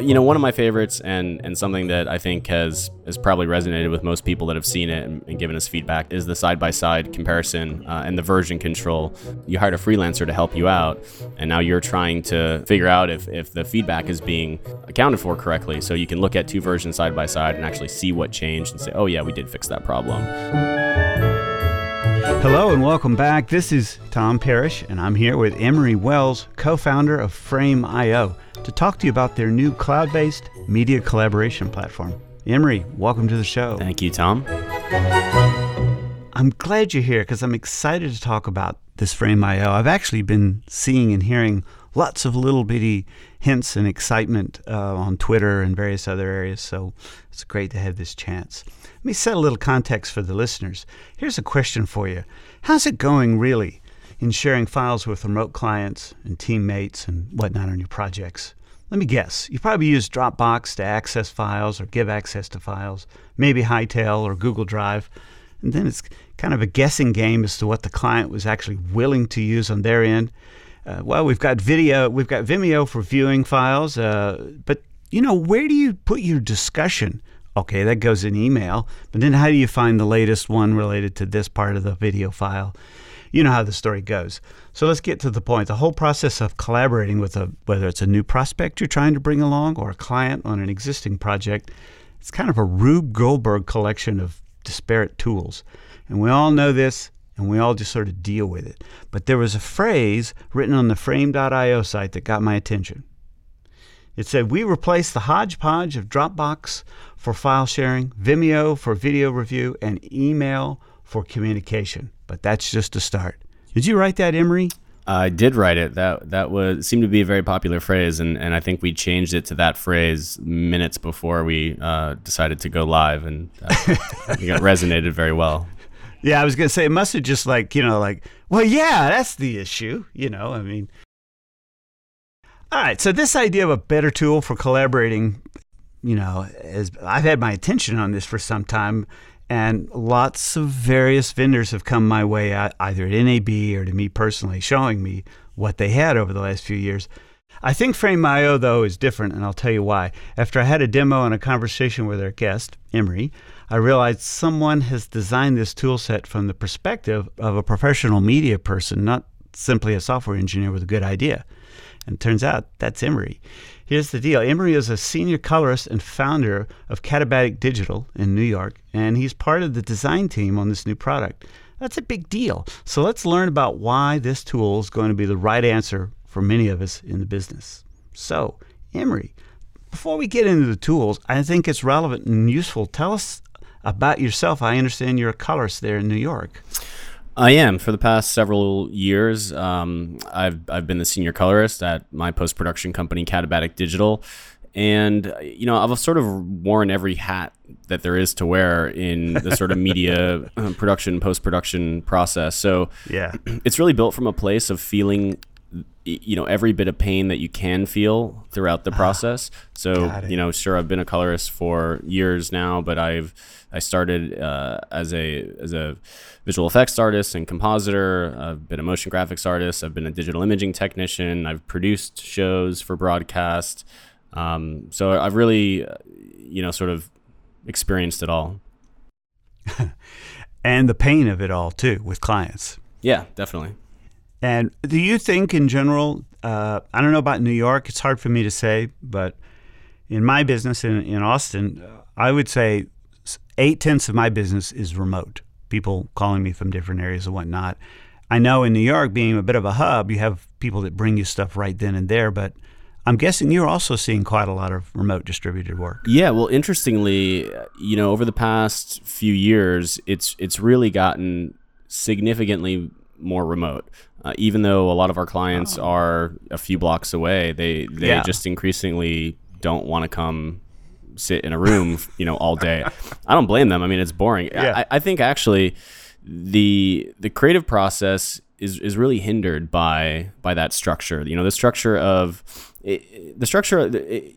you know, one of my favorites and and something that I think has has probably resonated with most people that have seen it and, and given us feedback is the side by side comparison uh, and the version control. You hired a freelancer to help you out, and now you're trying to figure out if if the feedback is being accounted for correctly. So you can look at two versions side by side and actually see what changed and say, oh yeah, we did fix that problem. Hello and welcome back. This is Tom Parrish, and I'm here with Emery Wells, co founder of Frame.io, to talk to you about their new cloud based media collaboration platform. Emery, welcome to the show. Thank you, Tom. I'm glad you're here because I'm excited to talk about this Frame.io. I've actually been seeing and hearing lots of little bitty hints and excitement uh, on Twitter and various other areas, so it's great to have this chance. Let me set a little context for the listeners. Here's a question for you How's it going, really, in sharing files with remote clients and teammates and whatnot on your projects? Let me guess. You probably use Dropbox to access files or give access to files, maybe Hightail or Google Drive. And then it's kind of a guessing game as to what the client was actually willing to use on their end. Uh, well, we've got video, we've got Vimeo for viewing files, uh, but you know, where do you put your discussion Okay, that goes in email. But then how do you find the latest one related to this part of the video file? You know how the story goes. So let's get to the point. The whole process of collaborating with a whether it's a new prospect you're trying to bring along or a client on an existing project, it's kind of a Rube Goldberg collection of disparate tools. And we all know this and we all just sort of deal with it. But there was a phrase written on the frame.io site that got my attention. It said, We replace the hodgepodge of Dropbox for file sharing, Vimeo for video review, and email for communication. But that's just a start. Did you write that, Emery? I did write it. That that was seemed to be a very popular phrase, and, and I think we changed it to that phrase minutes before we uh, decided to go live, and uh, it resonated very well. Yeah, I was gonna say it must have just like you know like well yeah that's the issue you know I mean all right, so this idea of a better tool for collaborating, you know, is I've had my attention on this for some time, and lots of various vendors have come my way, either at NAB or to me personally, showing me what they had over the last few years. I think Frame.io, though, is different, and I'll tell you why. After I had a demo and a conversation with our guest, Emery, I realized someone has designed this tool set from the perspective of a professional media person, not simply a software engineer with a good idea. And turns out that's Emery. Here's the deal Emery is a senior colorist and founder of Katabatic Digital in New York, and he's part of the design team on this new product. That's a big deal. So let's learn about why this tool is going to be the right answer for many of us in the business. So, Emery, before we get into the tools, I think it's relevant and useful. Tell us about yourself. I understand you're a colorist there in New York. I am. For the past several years, um, I've I've been the senior colorist at my post production company, Katabatic Digital, and you know I've sort of worn every hat that there is to wear in the sort of media uh, production post production process. So yeah, it's really built from a place of feeling you know every bit of pain that you can feel throughout the ah, process. so you know, sure, I've been a colorist for years now, but I've I started uh, as a as a visual effects artist and compositor. I've been a motion graphics artist. I've been a digital imaging technician. I've produced shows for broadcast. Um, so I've really, uh, you know, sort of experienced it all. and the pain of it all too with clients. Yeah, definitely. And do you think, in general, uh, I don't know about New York, it's hard for me to say, but in my business in, in Austin, I would say eight tenths of my business is remote. People calling me from different areas and whatnot. I know in New York, being a bit of a hub, you have people that bring you stuff right then and there, but I'm guessing you're also seeing quite a lot of remote distributed work. Yeah, well, interestingly, you know, over the past few years, it's it's really gotten significantly more remote. Uh, even though a lot of our clients oh. are a few blocks away, they they yeah. just increasingly don't want to come sit in a room, you know, all day. I don't blame them. I mean, it's boring. Yeah. I, I think actually the the creative process is is really hindered by by that structure. You know, the structure of it, the structure. It,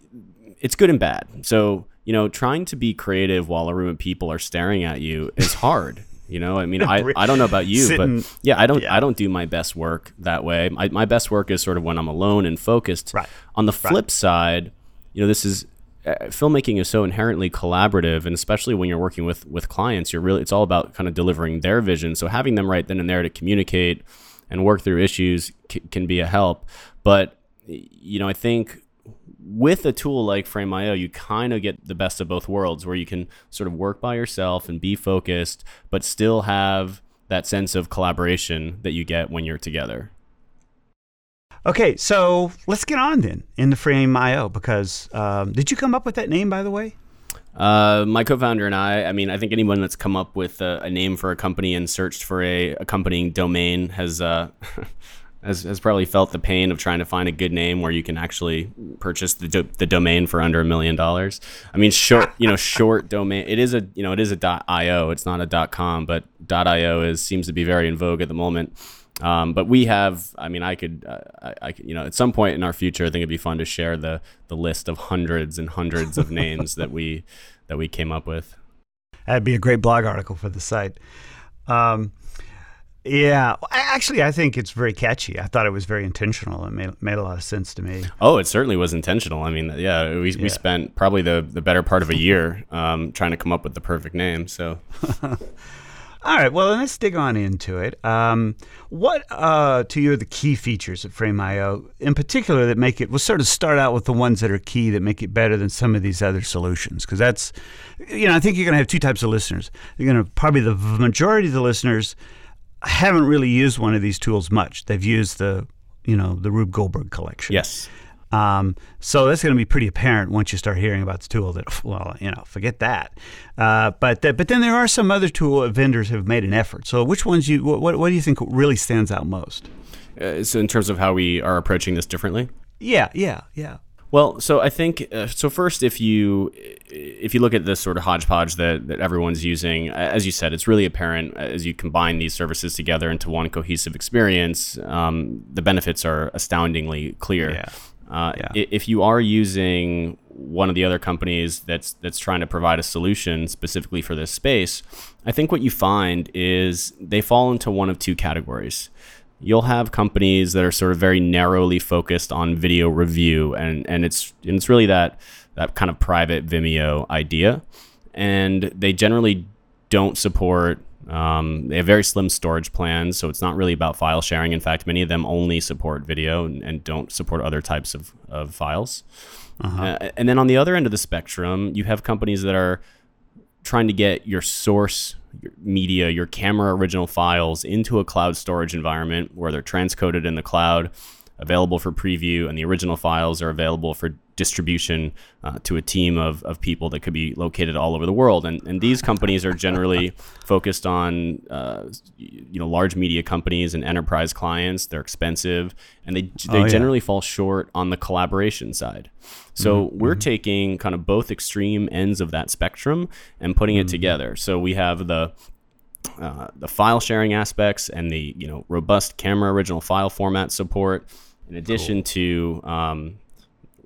it's good and bad. So you know, trying to be creative while a room of people are staring at you is hard. You know, I mean, I, I don't know about you, Sitting, but yeah, I don't yeah. I don't do my best work that way. My, my best work is sort of when I'm alone and focused. Right. On the flip right. side, you know, this is uh, filmmaking is so inherently collaborative, and especially when you're working with with clients, you're really it's all about kind of delivering their vision. So having them right then and there to communicate and work through issues c- can be a help. But you know, I think with a tool like Frame.io, you kind of get the best of both worlds, where you can sort of work by yourself and be focused, but still have that sense of collaboration that you get when you're together. Okay, so let's get on then into Frame.io because um, did you come up with that name, by the way? Uh, my co-founder and I, I mean, I think anyone that's come up with a, a name for a company and searched for a accompanying domain has, uh, has, has probably felt the pain of trying to find a good name where you can actually purchase the, do- the domain for under a million dollars. I mean, short, you know, short domain. It is a, you know, it is a .io. It's not a .com, but .io is seems to be very in vogue at the moment. Um, but we have, I mean, I could, uh, I, I, you know, at some point in our future, I think it'd be fun to share the the list of hundreds and hundreds of names that we that we came up with. That'd be a great blog article for the site. Um, yeah, actually, I think it's very catchy. I thought it was very intentional. It made made a lot of sense to me. Oh, it certainly was intentional. I mean, yeah, we, yeah. we spent probably the the better part of a year um, trying to come up with the perfect name. So. All right, well, let's dig on into it. Um, what, uh, to you, are the key features of Frame.io in particular that make it, we'll sort of start out with the ones that are key that make it better than some of these other solutions? Because that's, you know, I think you're going to have two types of listeners. You're going to, probably the majority of the listeners haven't really used one of these tools much. They've used the, you know, the Rube Goldberg collection. Yes. Um, so that's going to be pretty apparent once you start hearing about the tool. That well, you know, forget that. Uh, but but then there are some other tool vendors have made an effort. So which ones you what what do you think really stands out most? Uh, so in terms of how we are approaching this differently. Yeah, yeah, yeah. Well, so I think uh, so. First, if you if you look at this sort of hodgepodge that, that everyone's using, as you said, it's really apparent as you combine these services together into one cohesive experience. Um, the benefits are astoundingly clear. Yeah. Uh, yeah. If you are using one of the other companies that's that's trying to provide a solution specifically for this space, I think what you find is they fall into one of two categories. You'll have companies that are sort of very narrowly focused on video review, and and it's and it's really that that kind of private Vimeo idea, and they generally don't support um, they have very slim storage plans, so it's not really about file sharing. In fact, many of them only support video and, and don't support other types of, of files. Uh-huh. Uh, and then on the other end of the spectrum, you have companies that are trying to get your source your media, your camera original files into a cloud storage environment where they're transcoded in the cloud available for preview, and the original files are available for distribution uh, to a team of, of people that could be located all over the world. And, and these companies are generally focused on uh, you know large media companies and enterprise clients. They're expensive, and they they oh, yeah. generally fall short on the collaboration side. So mm-hmm. we're mm-hmm. taking kind of both extreme ends of that spectrum and putting mm-hmm. it together. So we have the uh, the file sharing aspects and the you know robust camera original file format support in addition cool. to um,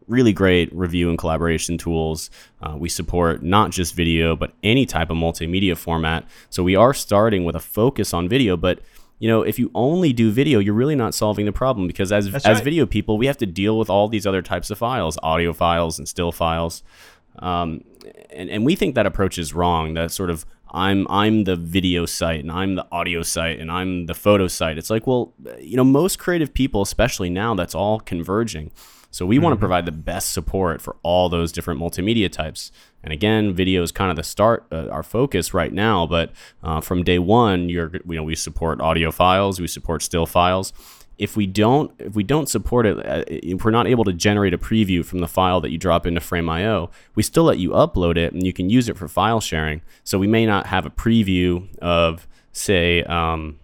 really great review and collaboration tools. Uh, we support not just video, but any type of multimedia format. So we are starting with a focus on video, but you know, if you only do video, you're really not solving the problem because as That's as right. video people, we have to deal with all these other types of files, audio files and still files. Um, and, and we think that approach is wrong. That sort of I'm I'm the video site and I'm the audio site and I'm the photo site. It's like, well, you know, most creative people, especially now, that's all converging. So we mm-hmm. want to provide the best support for all those different multimedia types. And again, video is kind of the start, uh, our focus right now. But uh, from day one, you're you know we support audio files, we support still files if we don't if we don't support it uh, if we're not able to generate a preview from the file that you drop into frame.io we still let you upload it and you can use it for file sharing. So we may not have a preview of say um,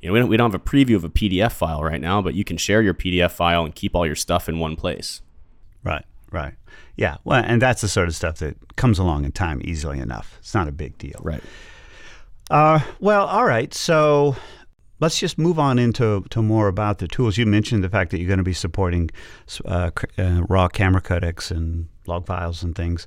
you know we don't, we don't have a preview of a pdf file right now but you can share your pdf file and keep all your stuff in one place. Right right. Yeah well and that's the sort of stuff that comes along in time easily enough. It's not a big deal. Right. Uh, well all right. So let's just move on into to more about the tools. You mentioned the fact that you're going to be supporting uh, uh, raw camera codecs and log files and things.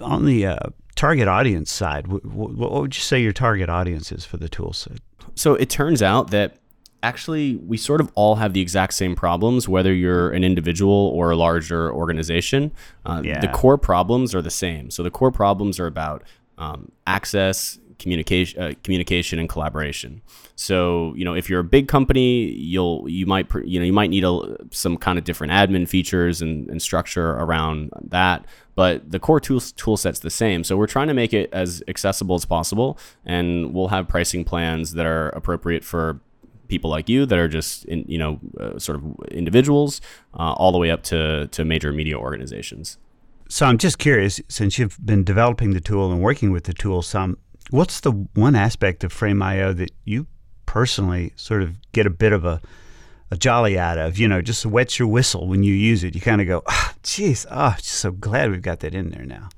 On the uh, target audience side, w- w- what would you say your target audience is for the tool set? So it turns out that actually we sort of all have the exact same problems whether you're an individual or a larger organization uh, Yeah. the core problems are the same so the core problems are about um, access communication uh, communication and collaboration. So you know if you're a big company you'll you might you know you might need a, some kind of different admin features and, and structure around that but the core tool, tool set's the same. So we're trying to make it as accessible as possible and we'll have pricing plans that are appropriate for people like you that are just in, you know uh, sort of individuals uh, all the way up to to major media organizations. So I'm just curious, since you've been developing the tool and working with the tool some, what's the one aspect of Frame.io that you personally sort of get a bit of a, a jolly out of? You know, just wets your whistle when you use it. You kind of go, ah, geez, oh, just so glad we've got that in there now.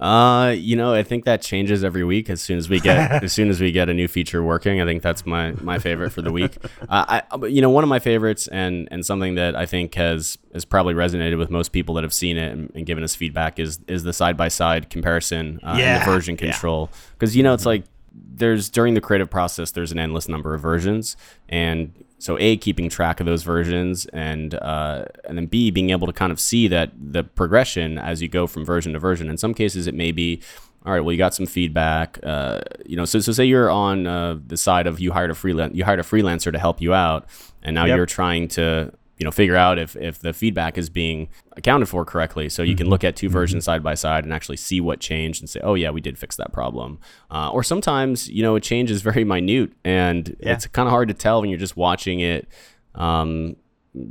Uh, you know, I think that changes every week as soon as we get as soon as we get a new feature working. I think that's my my favorite for the week. Uh, I, you know, one of my favorites and and something that I think has has probably resonated with most people that have seen it and, and given us feedback is is the side by side comparison uh, and the version control because you know it's like there's during the creative process there's an endless number of versions and so a keeping track of those versions and uh, and then b being able to kind of see that the progression as you go from version to version in some cases it may be all right well you got some feedback uh, you know so, so say you're on uh, the side of you hired a freelance you hired a freelancer to help you out and now Yep. you're trying to you know figure out if, if the feedback is being accounted for correctly. So you can look at 2 versions side by side and actually see what changed and say oh yeah we did fix that problem. Uh, or sometimes you know a change is very minute and Yeah. it's kind of hard to tell when you're just watching it um,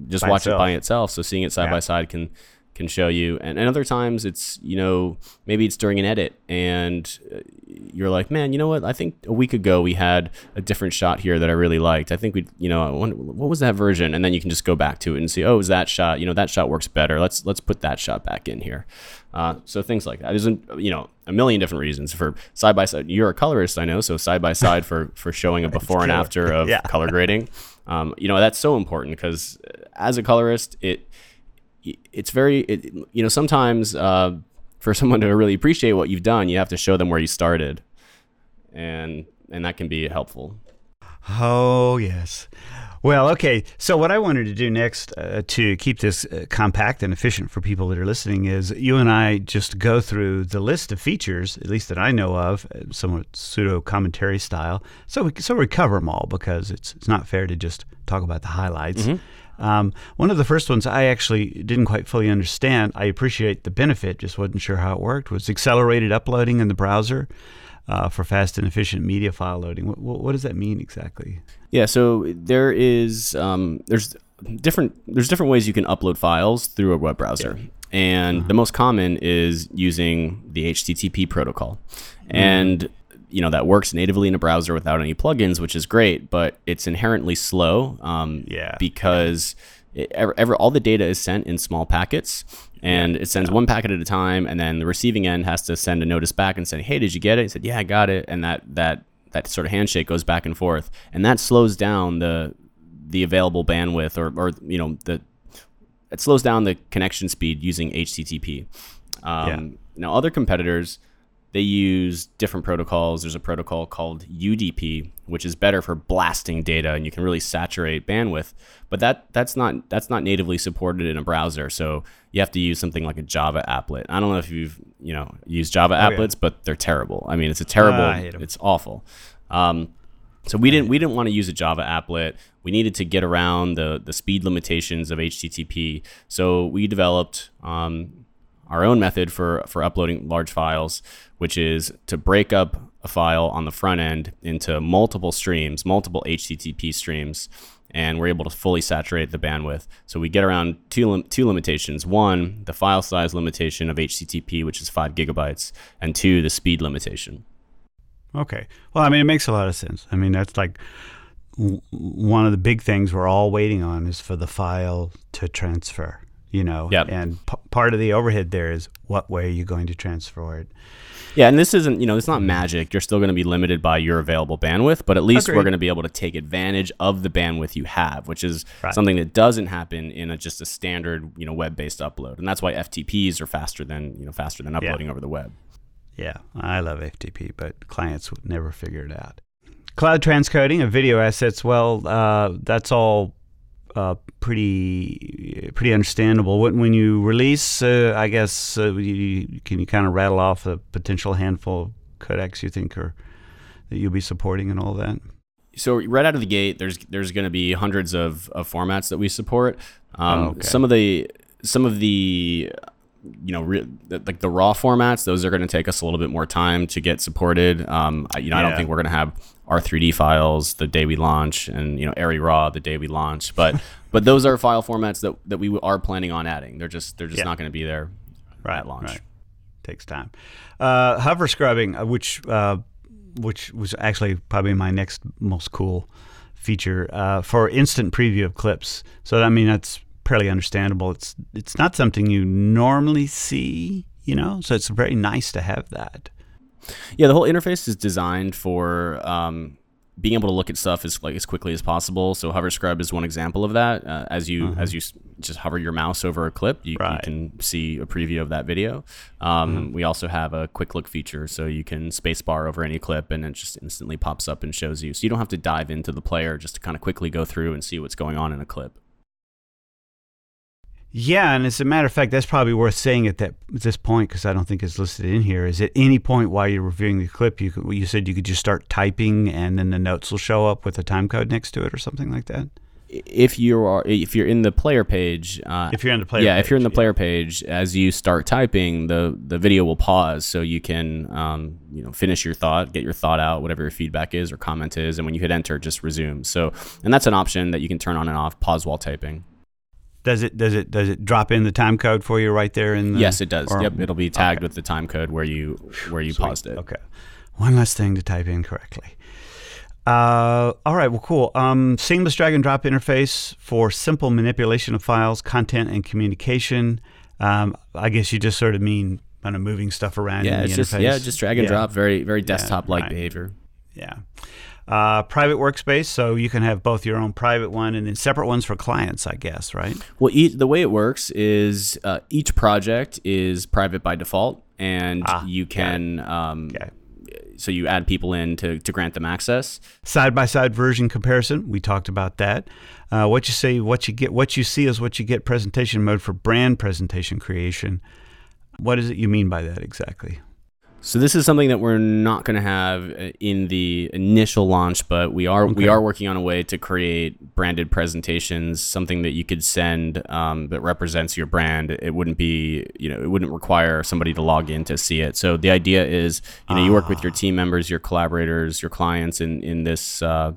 just By watch it by itself. So seeing it side Yeah. by side can can show you. And, and other times it's you know maybe it's during an edit and uh, you're like man you know what? I think a week ago we had a different shot here that i really liked. I think we you know I wonder, what was that version? And then you can just go back to it and see oh is that shot. You know that shot works better. Let's let's put that shot back in here. Uh, so things like that. There's a, you know a million different reasons for side by side. You're a colorist i know so side by side for for showing a before and after of Yeah. color grading. Um, you know that's so important because as a colorist it it's very it, you know sometimes uh, for someone to really appreciate what you've done you have to show them where you started and and that can be helpful Oh, yes. Well, okay. So, what I wanted to do next uh, to keep this uh, compact and efficient for people that are listening is you and I just go through the list of features, at least that I know of, uh, somewhat pseudo commentary style. So, we, so we cover them all because it's, it's not fair to just talk about the highlights. Um, one of the first ones I actually didn't quite fully understand. I appreciate the benefit, just wasn't sure how it worked. Was accelerated uploading in the browser uh, for fast and efficient media file loading. What, what, does that mean exactly? yeah so there is um, there's different there's different ways you can upload files through a web browser and the most common is using the http protocol and you know that works natively in a browser without any plugins which is great but it's inherently slow um, Yeah. because it, ever, ever all the data is sent in small packets and it sends one packet at a time and then the receiving end has to send a notice back and say hey did you get it he said yeah i got it and that that that sort of handshake goes back and forth and that slows down the the available bandwidth or, or you know the it slows down the connection speed using http um, Yeah. now other competitors they use different protocols. There's a protocol called UDP, which is better for blasting data, and you can really saturate bandwidth. But that that's not that's not natively supported in a browser, so you have to use something like a Java applet. I don't know if you've you know used Java yeah. applets, but they're terrible. I mean, it's a terrible. 'em. it's awful. Um, so we didn't we didn't want to use a Java applet. We needed to get around the the speed limitations of HTTP. So we developed um, our own method for for uploading large files, which is to break up a file on the front end into multiple streams, multiple HTTP streams, and we're able to fully saturate the bandwidth. So we get around two lim- two limitations: one, the file size limitation of HTTP, which is five gigabytes, and two, the speed limitation. Okay. Well, I mean, it makes a lot of sense. I mean, that's like one of the big things we're all waiting on is for the file to transfer, you know? Yep. And p- part of the overhead there is what way are you going to transfer it? Yeah, and this isn't, you know, it's not magic. You're still going to be limited by your available bandwidth, but at least we're going to be able to take advantage of the bandwidth you have, which is Right. something that doesn't happen in a, just a standard, you know, web-based upload. And that's why FTPs are faster than, you know, faster than uploading over the web. Yeah, I love FTP, but clients would never figure it out. cloud transcoding of video assets. Well, uh, that's all uh, pretty pretty understandable. When, when you release, uh, I guess, uh, you, can you kind of rattle off a potential handful of codecs you think are that you'll be supporting and all that? So right out of the gate, there's there's going to be hundreds of, of formats that we support. Um, Oh, okay. Some of the some of the you know re- like the raw formats, those are going to take us a little bit more time to get supported. Um, you know, I don't think we're going to have R3D files the day we launch, and you know, ARRI Raw the day we launch. But but those are file formats that, that we are planning on adding. They're just they're just Yeah. not going to be there right, at launch. Right. Takes time. Uh, hover scrubbing, uh, which uh, which was actually probably my next most cool feature uh, for instant preview of clips. So I mean that's fairly understandable. It's it's not something you normally see, you know. So it's very nice to have that. Yeah, the whole interface is designed for um, being able to look at stuff as like as quickly as possible. So Hover Scrub is one example of that. Uh, as you as you just hover your mouse over a clip, you, you Mm-hmm. Right. Mm-hmm. can see a preview of that video. Um, We also have a quick look feature, so you can spacebar over any clip and it just instantly pops up and shows you. So you don't have to dive into the player just to kind of quickly go through and see what's going on in a clip. Yeah, and as a matter of fact, that's probably worth saying at that at this point because I don't think it's listed in here. Is at any point while you're reviewing the clip, you could, you said you could just start typing and then the notes will show up with a time code next to it or something like that. If you are if you're in the player page, uh, If you're in the player, yeah, if you're in the page, player page, as you start typing, the the video will pause, so you can um, you know finish your thought, get your thought out, whatever your feedback is or comment is, and when you hit enter, just resume. So, and that's an option that you can turn on and off. Pause while typing. Does it does it does it drop in the time code for you right there in the yes, it does. or- yep, it'll be tagged okay. with the time code where you where you Sweet. paused it. Okay. One less thing to type in correctly. Uh, all right, well, cool. Um, seamless drag and drop interface for simple manipulation of files, content, and communication. Um, I guess you just sort of mean kind of moving stuff around. Yeah, in the it's just interface. yeah, just drag and Yeah. drop. Very very desktop like right. behavior. Yeah. Uh, private workspace, so you can have both your own private one and then separate ones for clients, I guess, right? Well, each, the way it works is uh, each project is private by default, and Ah, you can um, Okay. so you add people in to, to grant them access. Side by side version comparison, we talked about that. Uh, what you say, what you get, what you see is what you get. Presentation mode for brand presentation creation. What is it you mean by that exactly? So this is something that we're not going to have uh, in the initial launch, but we are we are working on a way to create branded presentations, something that you could send um, that represents your brand. It wouldn't be you know it wouldn't require somebody to log in to see it. So the idea is you know you work with your team members, your collaborators, your clients in in this. Uh,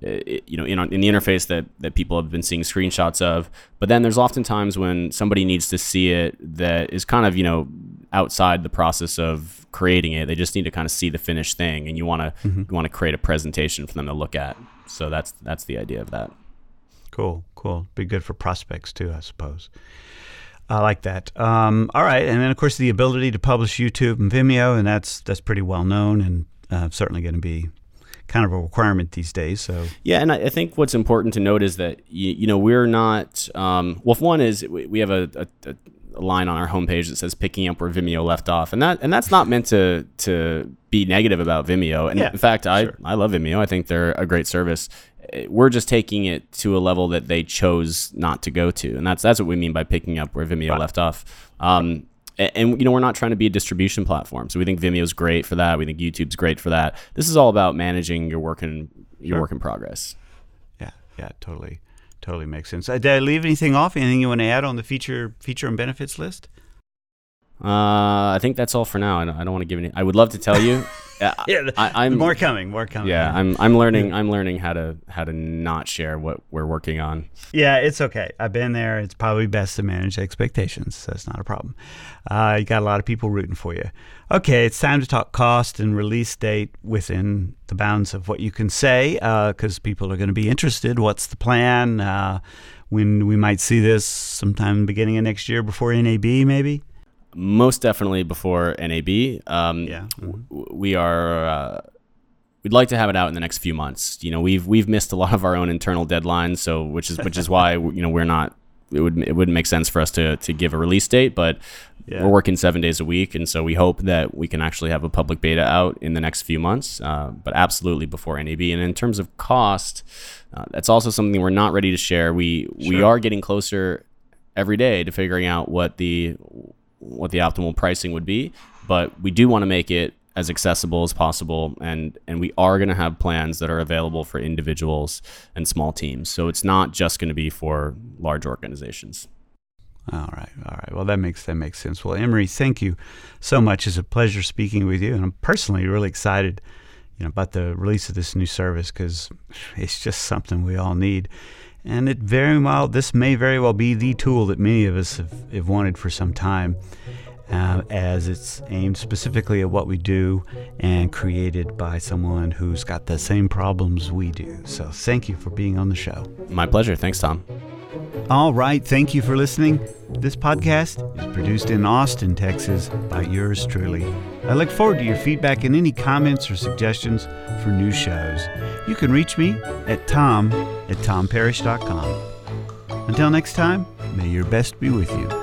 you know, in, in the interface that, that people have been seeing screenshots of. But then there's often times when somebody needs to see it that is kind of, you know, outside the process of creating it. They just need to kind of see the finished thing, and you want to you want to create a presentation for them to look at. So that's that's the idea of that. Cool, cool. Be good for prospects too, I suppose. I like that. Um, all right, and then of course the ability to publish YouTube and Vimeo, and that's that's pretty well known and uh, certainly going to be kind of a requirement these days. So Yeah, and I, I think what's important to note is that you, you know we're not. Um, well, one is we, we have a, a, a line on our homepage that says "picking up where Vimeo left off," and that and that's not meant to to be negative about Vimeo. And Yeah, in fact, I sure. I love Vimeo. I think they're a great service. We're just taking it to a level that they chose not to go to, and that's that's what we mean by picking up where Vimeo left off. Um, and you know we're not trying to be a distribution platform, so we think Vimeo's great for that. We think YouTube's great for that. This is all about managing your work in your Sure. work in progress. yeah, yeah, totally, totally makes sense. Uh, did I leave anything off? Anything you want to add on the feature feature and benefits list? Uh, I think that's all for now. I don't, I don't want to give any. I would love to tell you. Uh, Yeah, I, I'm more coming, more coming. Yeah, I'm I'm learning. I'm learning how to how to not share what we're working on. Yeah, it's okay. I've been there. It's probably best to manage expectations. So it's not a problem. Uh, you got a lot of people rooting for you. Okay, it's time to talk cost and release date within the bounds of what you can say because people are going to be interested. What's the plan? Uh, when we might see this sometime beginning of next year before NAB, maybe? Most definitely before NAB. Um, Yeah. w- we are. Uh, we'd like to have it out in the next few months. You know, we've we've missed a lot of our own internal deadlines, so which is which is why you know we're not it would it wouldn't make sense for us to to give a release date, but yeah. we're working seven days a week, and so we hope that we can actually have a public beta out in the next few months. Uh, but absolutely before NAB. And in terms of cost, uh, that's also something we're not ready to share. We sure. we are getting closer every day to figuring out what the what the optimal pricing would be, but we do want to make it as accessible as possible and and we are going to have plans that are available for individuals and small teams. So it's not just going to be for large organizations. All right all right. Well that makes that makes sense. Well emery thank you so much. It's a pleasure speaking with you and i'm personally really excited you know about the release of this new service because it's just something we all need and it very well this may very well be the tool that many of us have, have wanted for some time uh, as it's aimed specifically at what we do and created by someone who's got the same problems we do. So thank you for being on the show. My pleasure. Thanks, Tom. All right. Thank you for listening. This podcast is produced in Austin, Texas by yours truly. I look forward to your feedback and any comments or suggestions for new shows. You can reach me at tom at tomparrish.com. Until next time, may your best be with you.